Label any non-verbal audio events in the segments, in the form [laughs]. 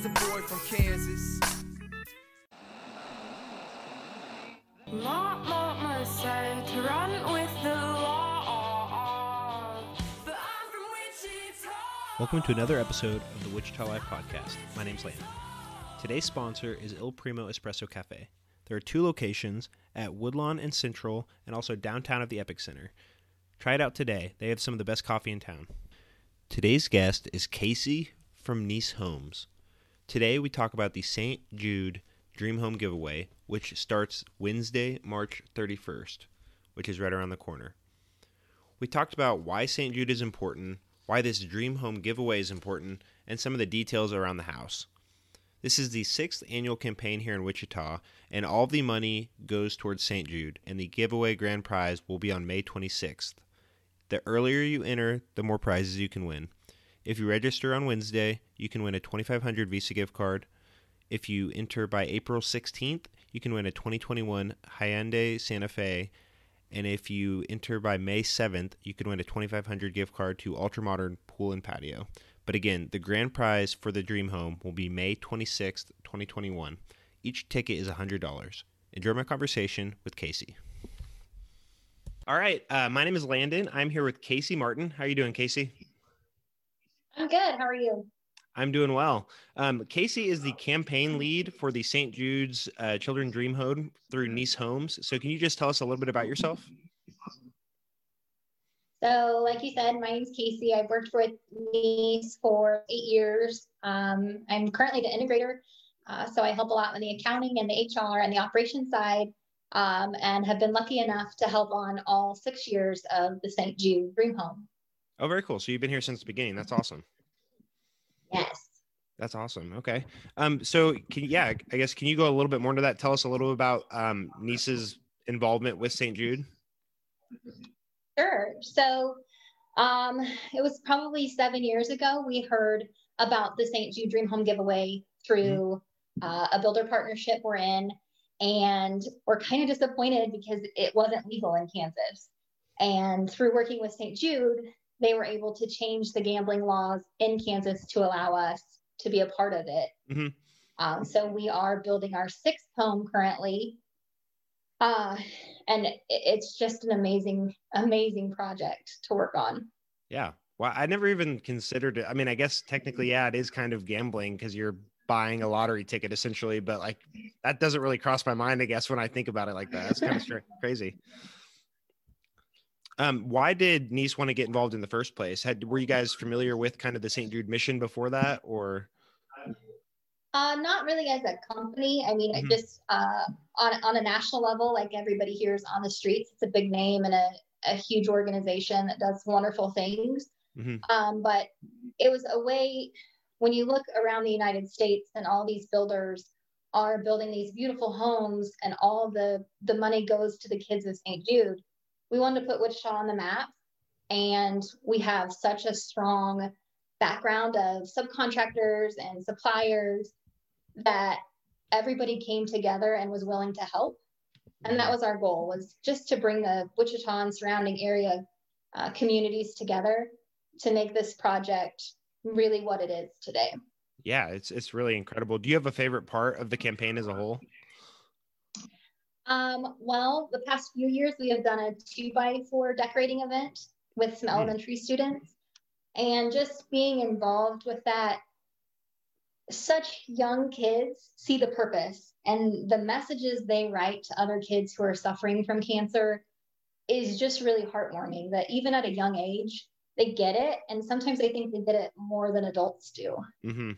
just a boy from Kansas. Not mama said to run with the law. But I'm from Welcome to another episode of the Wichita Life Podcast. My name's Landon. Today's sponsor is Il Primo Espresso Cafe. There are two locations at Woodlawn and Central, and also downtown of the Epic Center. Try it out today. They have some of the best coffee in town. Today's guest is Casey from Nies Homes. Today we talk about the St. Jude Dream Home Giveaway, which starts Wednesday, March 31st, which is right around the corner. We talked about why St. Jude is important, why this Dream Home giveaway is important, and some of the details around the house. This is the sixth annual campaign here in Wichita, and all the money goes towards St. Jude, and the giveaway grand prize will be on May 26th. The earlier you enter, the more prizes you can win. If you register on Wednesday, you can win a 2500 Visa gift card. If you enter by April 16th, you can win a 2021 Hyundai Santa Fe. And if you enter by May 7th, you can win a 2500 gift card to Ultra Modern Pool and Patio. But again, the grand prize for the Dream Home will be May 26th, 2021. Each ticket is $100. Enjoy my conversation with Casey. All right, uh, my name is Landon. I'm here with Casey Martin. How are you doing, Casey? I'm good. How are you? I'm doing well. Um, Casey is the campaign lead for the St. Jude's uh, Children Dream Home through Nies Homes. So, can you just tell us a little bit about yourself? So, like you said, my name's Casey. I've worked with Nies for eight years. Um, I'm currently the integrator. Uh, so, I help a lot on the accounting and the HR and the operations side, um, and have been lucky enough to help on all six years of the St. Jude Dream Home. Oh, very cool. So, you've been here since the beginning. That's awesome. Yes. That's awesome. Okay. Um, so, can yeah, I guess can you go a little bit more into that? Tell us a little about um, Nies's involvement with St. Jude. Sure. So, um, it was probably seven years ago we heard about the St. Jude Dream Home giveaway through uh, a builder partnership we're in, and we're kind of disappointed because it wasn't legal in Kansas. And through working with St. Jude, they were able to change the gambling laws in Kansas to allow us to be a part of it. Mhm. Um, so we are building our sixth home currently. Uh, and it, it's just an amazing, amazing project to work on. Yeah. Well, I never even considered it. I mean, I guess technically, yeah, it is kind of gambling because you're buying a lottery ticket essentially, but like that doesn't really cross my mind, I guess, when I think about it like that. That's kind of [laughs] crazy. Um, why did Nies want to get involved in the first place? Had were you guys familiar with kind of the St. Jude mission before that, or Uh, not really as a company. I mean, Mhm. it just uh, on on a national level, like everybody hears on the streets, it's a big name and a, a huge organization that does wonderful things. Mhm. Um, but it was a way when you look around the United States and all these builders are building these beautiful homes and all the the money goes to the kids of St. Jude. We wanted to put Wichita on the map, and we have such a strong background of subcontractors and suppliers that everybody came together and was willing to help and that was our goal was just to bring the wichita and surrounding area uh, communities together to make this project really what it is today yeah, it's it's really incredible. Do you have a favorite part of the campaign as a whole? Um, well the past few years we have done a two by four decorating event with some Hmm. elementary students and just being involved with that such young kids see the purpose and the messages they write to other kids who are suffering from cancer is just really heartwarming that even at a young age they get it and sometimes i think they get it more than adults do hmm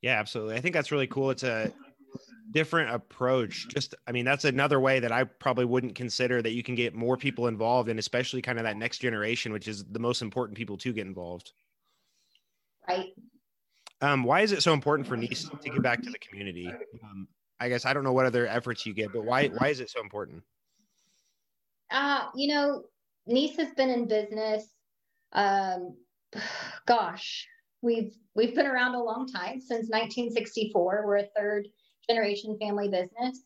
Yeah, absolutely. I think that's really cool. It's a different approach. Just, I mean, that's another way that I probably wouldn't consider that you can get more people involved, and especially kind of that next generation, which is the most important people to get involved. right Um, why is it so important for Nies to give back to the community? Um, I guess I don't know what other efforts you get, but why why is it so important? Uh, you know, Nies has been in business. Um, [sighs] gosh, we've we've been around a long time since 1964. We're a third generation family business,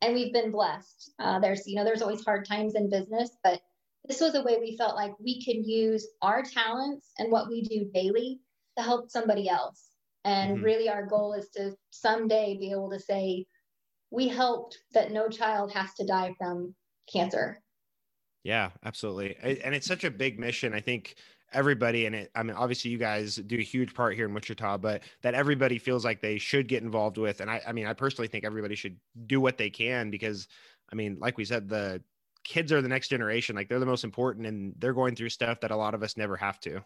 and we've been blessed. Uh, there's you know there's always hard times in business, but this was a way we felt like we could use our talents and what we do daily to help somebody else. And Mhm. really, our goal is to someday be able to say, we helped that no child has to die from cancer. Yeah, absolutely. And it's such a big mission. I think everybody in it, I mean, obviously you guys do a huge part here in Wichita, but that everybody feels like they should get involved with. And I, I mean, I personally think everybody should do what they can because, I mean, like we said, the kids are the next generation. Like they're the most important and they're going through stuff that a lot of us never have to.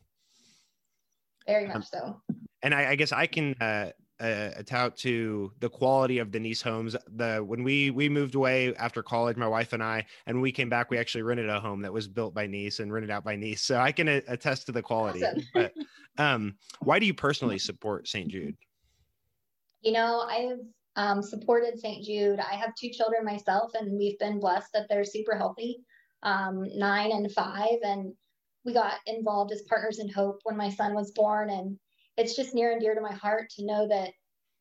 Very Um, much so. and I, I guess I can uh, uh, tout to the quality of the Nies homes. The when we we moved away after college, my wife and I, and we came back, we actually rented a home that was built by Nies and rented out by Nies. So I can a- attest to the quality. Awesome. But [laughs] um, why do you personally support St. Jude? You know, I've um, supported St. Jude. I have two children myself, and we've been blessed that they're super healthy, um, nine and five. And we got involved as partners in hope when my son was born. And it's just near and dear to my heart to know that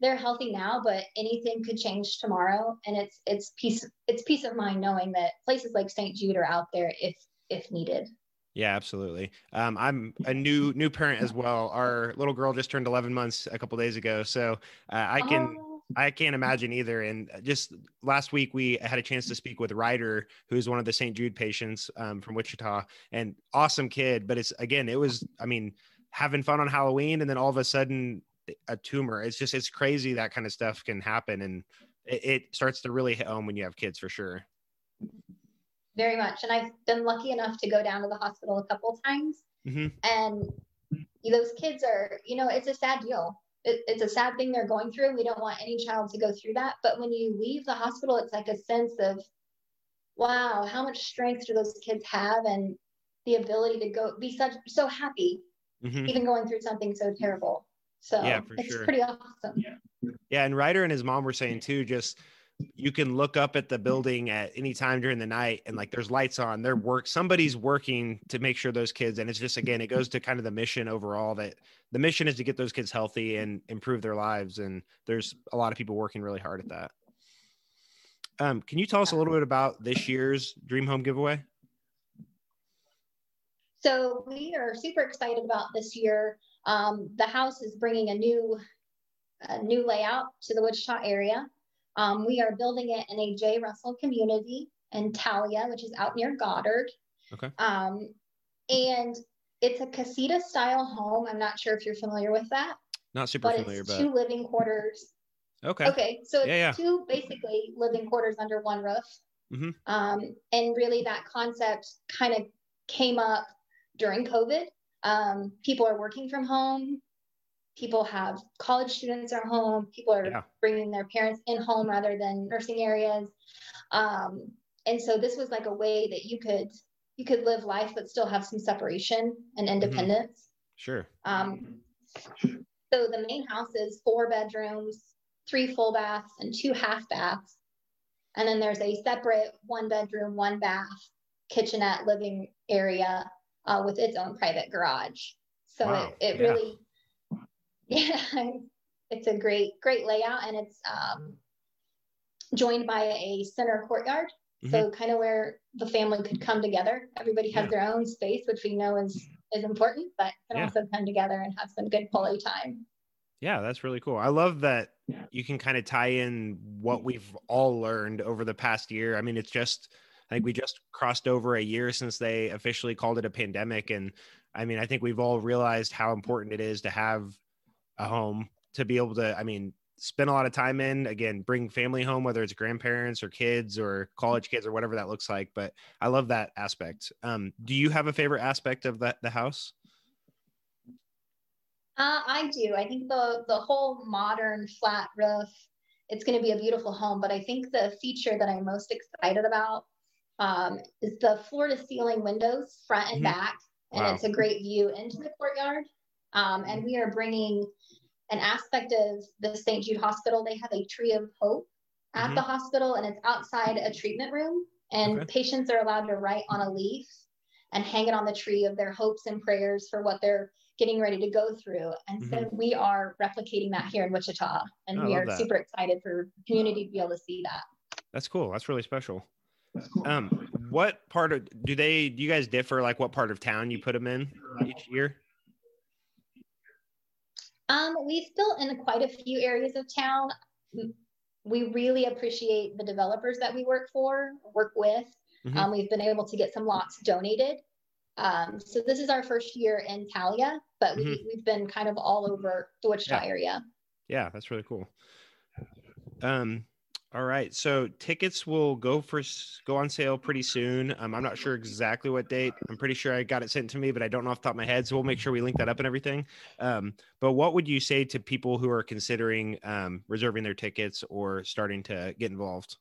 they're healthy now, but anything could change tomorrow. And it's it's peace it's peace of mind knowing that places like St. Jude are out there if if needed. Yeah, absolutely. Um, I'm a new new parent as well. Our little girl just turned 11 months a couple days ago, so uh, I can. Oh, I can't imagine either. And just last week, we had a chance to speak with Ryder, who's one of the St. Jude patients um, from Wichita, and awesome kid. But it's again, it was, I mean, having fun on Halloween, and then all of a sudden, a tumor. It's just, it's crazy that kind of stuff can happen, and it, it starts to really hit home when you have kids for sure. very much. And I've been lucky enough to go down to the hospital a couple times. Mhm. And those kids are, you know, it's a sad deal. It, it's a sad thing they're going through. We don't want any child to go through that. But when you leave the hospital, it's like a sense of, wow, how much strength do those kids have and the ability to go be such so happy, Mhm. even going through something so terrible. So Yeah, for it's sure. pretty awesome. Yeah, and Ryder and his mom were saying too, just you can look up at the building at any time during the night and like there's lights on, they're work somebody's working to make sure those kids and it's just again, it goes to kind of the mission overall that the mission is to get those kids healthy and improve their lives. And there's a lot of people working really hard at that. Um, can you tell us a little bit about this year's Dream Home giveaway? So we are super excited about this year. Um, the house is bringing a new, a new layout to the Wichita area. Um, we are building it in a J. Russell community in Talia, which is out near Goddard. Okay. Um, and it's a casita style home. I'm not sure if you're familiar with that, Not super familiar, but familiar, it's but two living quarters okay. Okay, so it's Yeah, yeah. two basically living quarters under one roof. Mhm. Um, and really, that concept kind of came up during COVID. Um, people are working from home. People have college students are home. People are Yeah. bringing their parents in home rather than nursing areas. Um, and so this was like a way that you could you could live life but still have some separation Mm-hmm. and independence. Sure. Um, so the main house is four bedrooms, three full baths, and two half baths. And then there's a separate one bedroom, one bath, kitchenette living area uh, with its own private garage. So Wow, it, it yeah. really, [laughs] yeah, it's a great, great layout. And it's um, joined by a center courtyard. So kind of where the family could come together. Everybody has Yeah. their own space, which we know is is important, but can Yeah. also come together and have some good quality time. Yeah, that's really cool. I love that you can kind of tie in what we've all learned over the past year. I mean, it's just, I think we just crossed over a year since they officially called it a pandemic. And I mean, I think we've all realized how important it is to have a home to be able to, I mean, spend a lot of time in, again, bring family home, whether it's grandparents or kids or college kids or whatever that looks like. But I love that aspect. Um, do you have a favorite aspect of that, the house? Uh, I do. I think the the whole modern flat roof, it's going to be a beautiful home. But I think the feature that I'm most excited about um, is the floor to ceiling windows, front and Mhm. back, and Wow. it's a great view into the courtyard. Um, and we are bringing an aspect of the St. Jude Hospital. They have a tree of hope at Mhm. the hospital, and it's outside a treatment room. And Okay. patients are allowed to write on a leaf and hang it on the tree of their hopes and prayers for what they're getting ready to go through. And so we are replicating that here in Wichita. And Mm-hmm. I we are that. super excited for the community to be able to see that. That's cool. That's really special. Um, what part of do they do you guys differ? Like what part of town you put them in each year? Um, we've built in quite a few areas of town. We really appreciate the developers that we work for, work with. Mhm. Um, we've been able to get some lots donated. Um, so this is our first year in Talia, but we, Mhm. we've been kind of all over the Wichita Yeah. area. Yeah, that's really cool. Um, all right, so tickets will go for go on sale pretty soon. Um, I'm not sure exactly what date. I'm pretty sure I got it sent to me, but I don't know off the top of my head. So we'll make sure we link that up and everything. Um, but what would you say to people who are considering um, reserving their tickets or starting to get involved?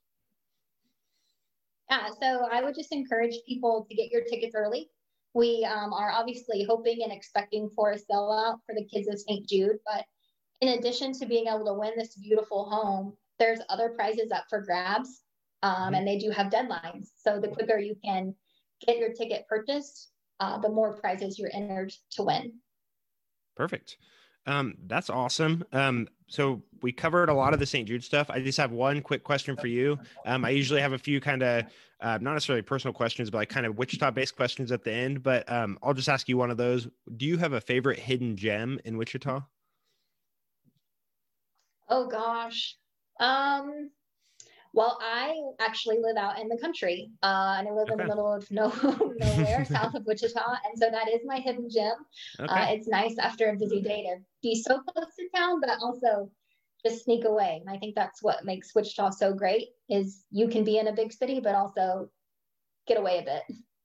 Yeah, so I would just encourage people to get your tickets early. We um, are obviously hoping and expecting for a sellout for the kids of St. Jude, but in addition to being able to win this beautiful home, there's other prizes up for grabs, um, Mhm. and they do have deadlines. So the quicker you can get your ticket purchased, uh, the more prizes you're entered to win. Perfect. Um, that's awesome. Um, so we covered a lot of the St. Jude stuff. I just have one quick question for you. Um, I usually have a few kind of uh, not necessarily personal questions, but like kind of Wichita based questions at the end. But um, I'll just ask you one of those. Do you have a favorite hidden gem in Wichita? Oh gosh. Um, well, I actually live out in the country, uh, and I live in the middle of no, [laughs] nowhere, south of Wichita, and so that is my hidden gem. Okay. Uh, it's nice after a busy day to be so close to town, but also just sneak away. And I think that's what makes Wichita so great is you can be in a big city, but also get away a bit.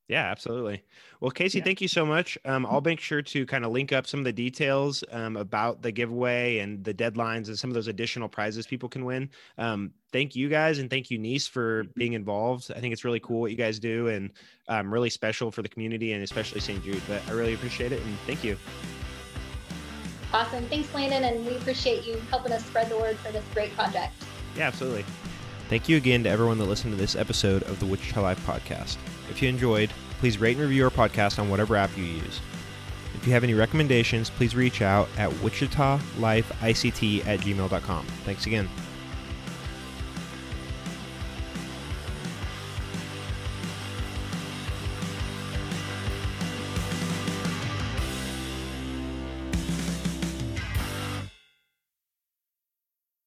Yeah, absolutely. Well, Casey, Yeah. thank you so much. Um, I'll make sure to kind of link up some of the details um, about the giveaway and the deadlines and some of those additional prizes people can win. Um, thank you guys and thank you, Nies, for being involved. I think it's really cool what you guys do and um, really special for the community and especially St. Jude. But I really appreciate it and thank you. Awesome. Thanks, Landon, and we appreciate you helping us spread the word for this great project. Yeah, absolutely. Thank you again to everyone that listened to this episode of the Wichita Life podcast. If you enjoyed, please rate and review our podcast on whatever app you use. If you have any recommendations, please reach out at wichitalifeict at gmail.com. Thanks again.